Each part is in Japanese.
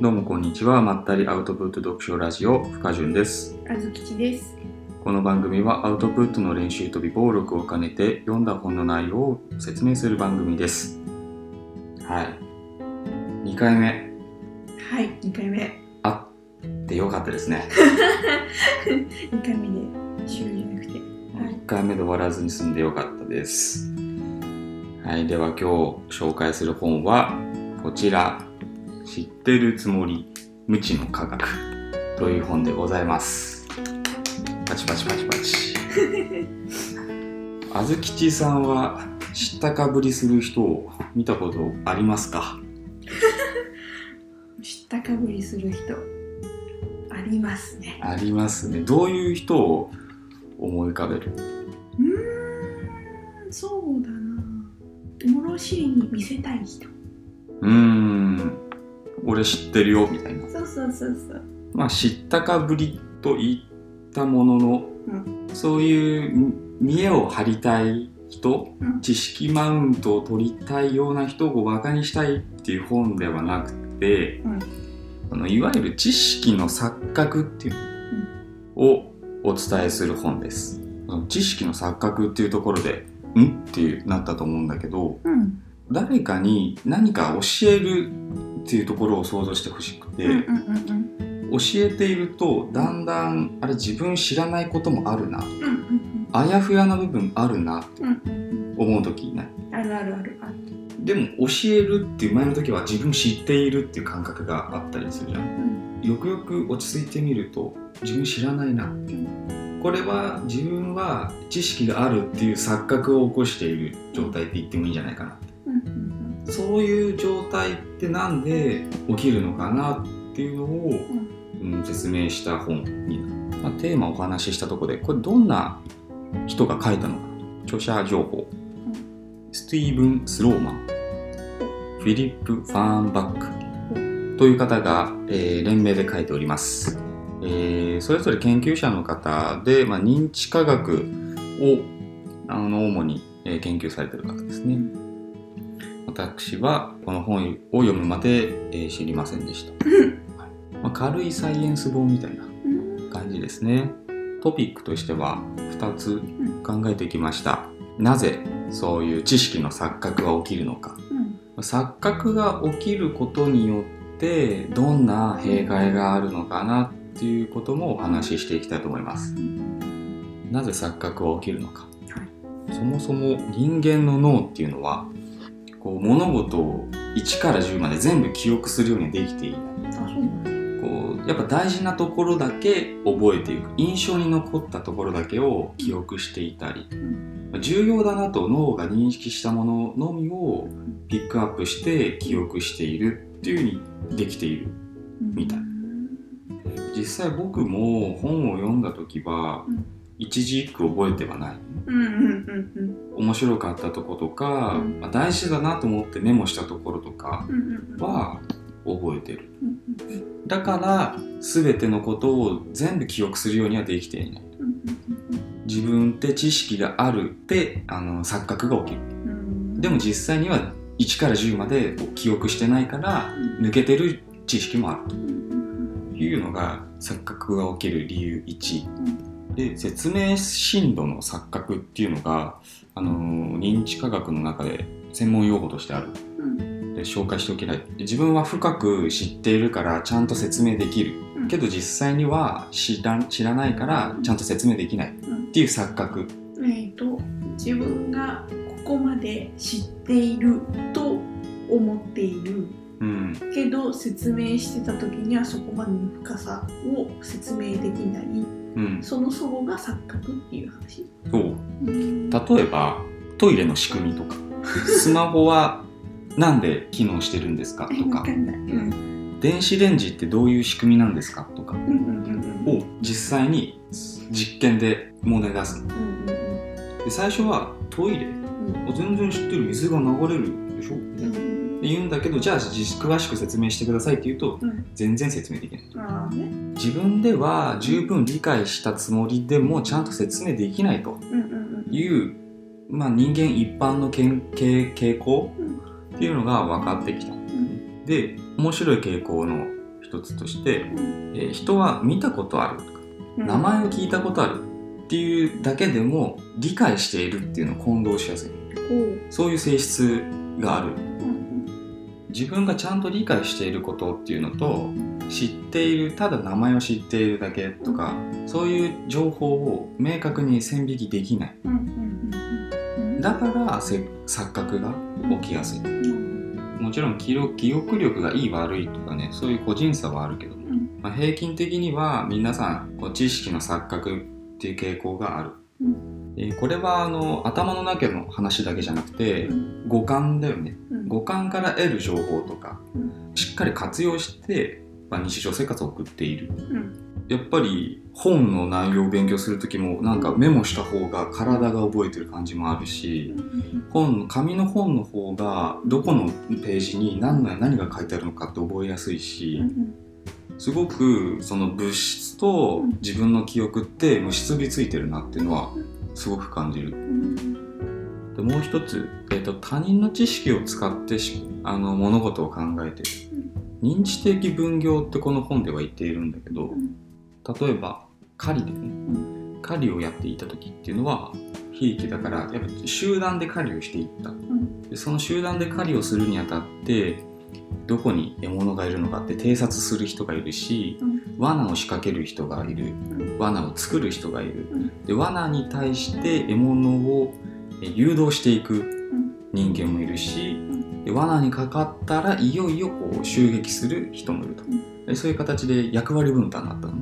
どうもこんにちは。まったりアウトプット読書ラジオ、深潤です。あずきちです。この番組はアウトプットの練習と微暴録を兼ねて読んだ本の内容を説明する番組です。はい。2回目、はい、2回目。あってよかったですね。2回目で終了なくて。はい1回目で終わらずに済んでよかったです。はい。では今日紹介する本はこちら。知ってるつもり無知の科学という本でございます。パチパチパチパチ。あずきちさんは知ったかぶりする人を見たことありますか？知ったかぶりする人、ありますね。ありますね。どういう人を思い浮かべる？うーん、そうだな。物知りに見せたい人。うーん。俺知ってるよみたいな。そうそうそうそう。まあ知ったかぶりと言ったものの、うそういう見栄を張りたい人、うん知識マウントを取りたいような人をバカにしたいっていう本ではなくて、うんあのいわゆる知識の錯覚っていうのをお伝えする本です。知識の錯覚っていうところで、ん？っていうなったと思うんだけど、うん。誰かに何か教えるっていうところを想像してほしくて、教えているとだんだんあれ自分知らないこともあるな。あやふやな部分あるな。って思う時ね。うん。あるあるある。ある。でも教えるっていう前の時は自分知っているっていう感覚があったりするじゃん。うん。よくよく落ち着いてみると自分知らないなこれは自分は知識があるっていう錯覚を起こしている状態って言ってもいいんじゃないかなうんうんそういう状態ってなんで起きるのかなっていうのを、うん、説明した本にまあ、テーマをお話ししたところでこれどんな人が書いたのか。著者情報。スティーブン・スローマン。フィリップ・ファーンバック。という方が、えー連名で書いております、えーそれぞれ研究者の方で、まあ、認知科学をあの主に、えー研究されている方ですね私はこの本を読むまで、えー知りませんでした、はいまあ、軽いサイエンス本みたいな。感じですね。トピックとしては2つ考えてきました。なぜそういう知識の錯覚が起きるのか。うん。錯覚が起きることによってどんな弊害があるのかなっていうこともお話ししていきたいと思います。なぜ錯覚は起きるのか、はい。そもそも人間の脳っていうのはこう物事を1から10まで全部記憶するようにはできていない。こうやっぱ大事なところだけ覚えていく。印象に残ったところだけを記憶していたり。うん。重要だなと脳が認識したもののみをピックアップして記憶しているっていうふうにできているみたい。実際僕も本を読んだ時はうん。一字一句覚えてはない面白かったとことか、うん。まあ大事だなと思ってメモしたところとかうんうんうん。は覚えてる。うんうんだから全てのことを全部記憶するようにはできていない。うん自分って知識があるってあの錯覚が起きる。うん。うんでも実際には1から10まで記憶してないから抜けてる知識もあるうんうんというのが錯覚が起きる理由1んで説明深度の錯覚っていうのが、あのー認知科学の中で専門用語としてある。うん。で紹介しておきない。自分は深く知っているからちゃんと説明できる。うん。けど実際には知ら知らないからちゃんと説明できない。っていう錯覚。えっと自分がここまで知っていると思っている。うん。けど説明してた時にはそこまでの深さを説明できないうん。その祖母が錯覚っていう話。そう。うん。例えばトイレの仕組みとか。スマホはなんで機能してるんですかとか。電子レンジってどういう仕組みなんですかとか。を実際に実験で問題出すの。うん。で最初はトイレ。うん。全然知ってる。水が流れるでしょ。うん言うんだけどじゃあ実詳しく説明してくださいって言うとうん。全然説明できない。ね。自分では十分理解したつもりでもちゃんと説明できないとうんうんうん。いう、まあ、人間一般のけん傾傾向うん。っていうのが分かってきた。ん。で面白い傾向の一つとして、えー人は見たことあるとか名前を聞いたことあるっていうだけでも理解しているっていうのを混同しやすい。そういう性質がある自分がちゃんと理解していることっていうのと知っているただ名前を知っているだけとかそういう情報を明確に線引きできない。だからせ錯覚が起きやすい。もちろん記憶力がいい悪いとかねそういう個人差はあるけども、まあ、平均的には皆さんこう知識の錯覚っていう傾向がある、えーこれはあの頭の中の話だけじゃなくて五感だよね五感から得る情報とかしっかり活用して、まあ、日常生活を送っている。やっぱり本の内容を勉強する時もなんかメモした方が体が覚えてる感じもあるし本紙の本の方がどこのページに何の何が書いてあるのかって覚えやすいしすごくその物質と自分の記憶って結びついてるなっていうのはすごく感じる。でもう一つ、えーと、他人の知識を使ってしあの物事を考えてる。認知的分業ってこの本では言っているんだけど例えば狩りでね狩りをやっていた時っていうのは悲劇だからやっぱ集団で狩りをしていった。でその集団で狩りをするにあたってどこに獲物がいるのかって偵察する人がいるし罠を仕掛ける人がいる。罠を作る人がいる。で罠に対して獲物をえ誘導していく人間もいるしで罠にかかったらいよいよこう襲撃する人もいると。でそういう形で役割分担があったの。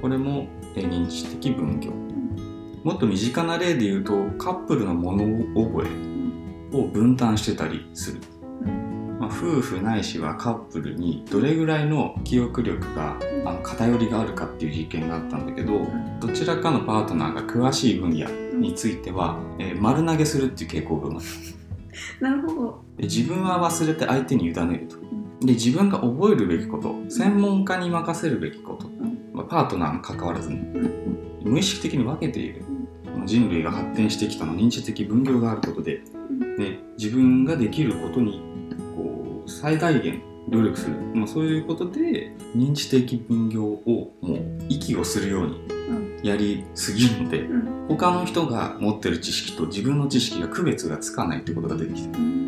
これもえ認知的分業。もっと身近な例で言うとカップルの物覚えを分担してたりする、まあ、夫婦ないしはカップルにどれぐらいの記憶力があの偏りがあるかっていう実験があったんだけどどちらかのパートナーが詳しい分野については、えー丸投げするっていう傾向が生まれた なるほど。で自分は忘れて相手に委ねると。で自分が覚えるべきこと専門家に任せるべきこと、まあ、パートナーに関わらずに無意識的に分けている。人類が発展してきたの認知的分業があることで。で自分ができることにこう最大限努力する、まあ、そういうことで認知的分業をもう息をするようにやりすぎるので他の人が持ってる知識と自分の知識が区別がつかないってことが出てきてる。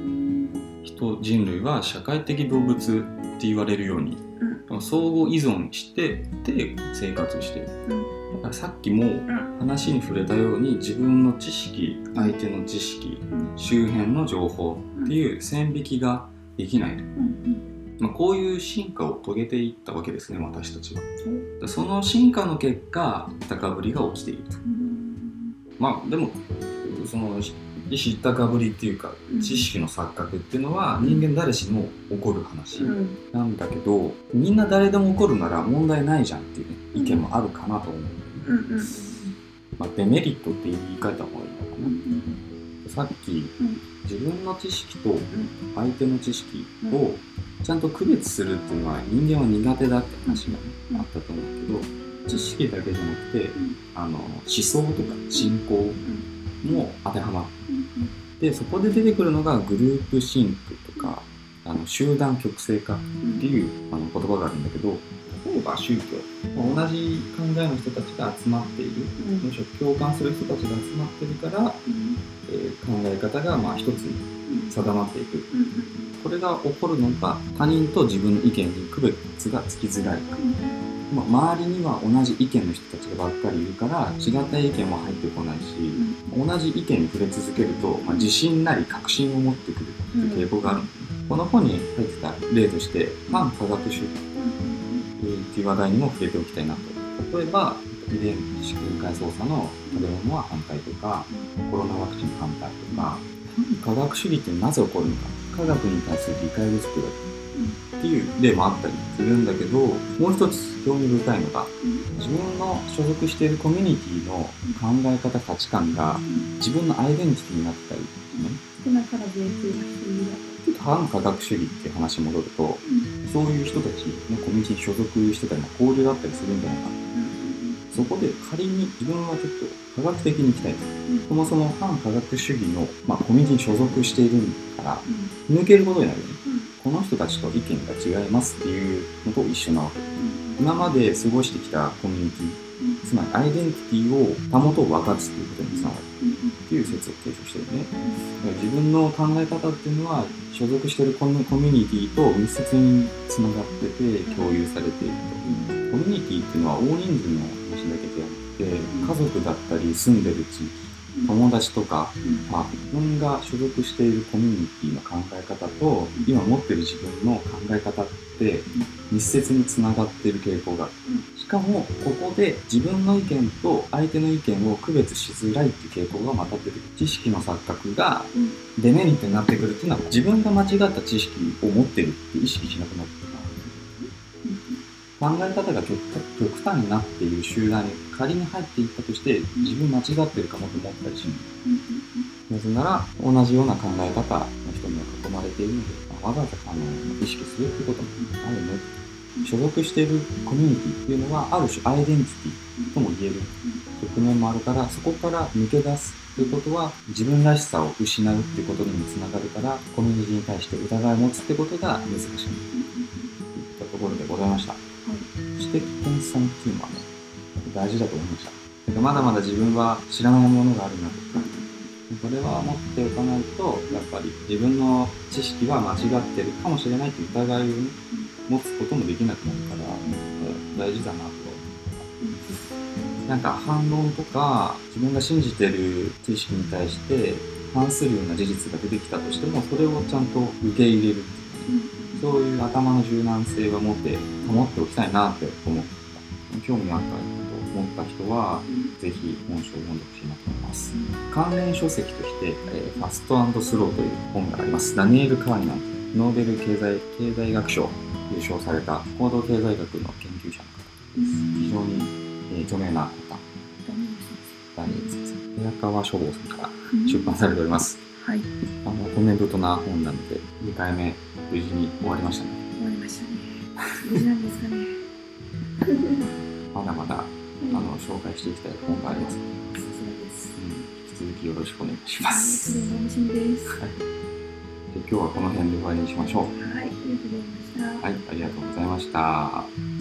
人人類は社会的動物って言われるように相互依存してで生活しているだからさっきも話に触れたように自分の知識相手の知識周辺の情報っていう線引きができない、まあ、こういう進化を遂げていったわけですね私たちは。でその進化の結果高ぶりが起きていると。まあでもその知ったかぶりっていうか知識の錯覚っていうのは人間誰しも起こる話なんだけどみんな誰でも起こるなら問題ないじゃんっていう、ね、意見もあるかなと思う。んだよね、まあ、デメリットって言い換えた方がいいのかな。さっき自分の知識と相手の知識をちゃんと区別するっていうのは人間は苦手だって話が、ね、あったと思うけど知識だけじゃなくてあの思想とか信仰も当てはまる。でそこで出てくるのがグループシンクとかあの集団極性化っていうあの言葉があるんだけど例えば宗教、まあ同じ考えの人たちが集まっている。むしろ共感する人たちが集まってるから、えー考え方がまあ一つに定まっていくこれが起こるのが他人と自分の意見に区別がつきづらい。まあ、周りには同じ意見の人たちがばっかりいるから違った意見も入ってこないし、同じ意見に触れ続けると、まあ、自信なり確信を持ってくるっていう傾向がある、この本に入ってた例として反科学主義っていう話題にも触れておきたいなと。例えば遺伝子分解操作の食べ物は反対とかコロナワクチン反対とか反科学主義ってなぜ起こるのか科学に対する理解不足だっていう例もあったりするんだけどもう一つ興味深いのが自分の所属しているコミュニティの考え方価値観が自分のアイデンティティになったりね。少なから反科学主義っていう話に戻るとそういう人たちのコミュニティに所属してたり交流だったりするんじゃないかそこで仮に自分はちょっと科学的に行きたいと。そもそも反科学主義の、まあ、コミュニティに所属しているから抜けることになるよね。この人たちと意見が違いますっていうのと一緒なわけ。今まで過ごしてきたコミュニティつまりアイデンティティを保とう分かつっていうことにつながる。っていう説を提唱してるね。自分の考え方っていうのは所属してるコミュニティと密接につながってて共有されていると。コミュニティっていうのは大人数の話だけであって家族だったり住ん。でる地域友達とか、まあ、自分が所属しているコミュニティの考え方と今持ってる自分の考え方って密接につながっている傾向がある。しかもここで自分の意見と相手の意見を区別しづらいっていう傾向がまた出てくる。知識の錯覚がデメリットになってくるっていうのは自分が間違った知識を持ってるって意識しなくなって考え方が極端になっている集団に仮に入っていったとして自分間違ってるかもと思ったりしなぜなら同じような考え方の人には囲まれているので、わざわざあの意識するってこともあるね所属しているコミュニティっていうのはある種アイデンティティとも言える側面もあるからそこから抜け出すということは自分らしさを失うっていうことにもつながるからコミュニティに対して疑いを持つってことが難しい。といったところでございました。知的研鑽っていうのはね、大事だと思いました。まだまだ自分は知らないものがあるなとか、これは持っておかないと、やっぱり自分の知識は間違ってるかもしれないという疑いを、ね、持つこともできなくなるから、大事だなと。なんか反論とか、自分が信じてる知識に対して反するような事実が出てきたとしても、それをちゃんと受け入れるっていう、そういう頭の柔軟性を持って保っておきたいなって思った。興味あったと思った人は、ぜひ本書を読んでほしいなと思います。関連書籍として、えー、ファストスローという本があります。ダニエル・カーニナンノーベル経済経済学賞優勝された行動経済学の研究者の方です。非常に、えー、著名な方。ダニエル先生。宮川書房さんから出版されております。はい。あの、コメントな本なので、2回目無事に終わりましたね。終わりましたね。無事なんですかね。まだまだ、あの、紹介していきたい本がありますので。さすがです。うん。引き続きよろしくお願いします。はい、楽しみです。はい。で今日はこの辺で終わりにしましょう。はい、ありがとうございました。はい、ありがとうございました。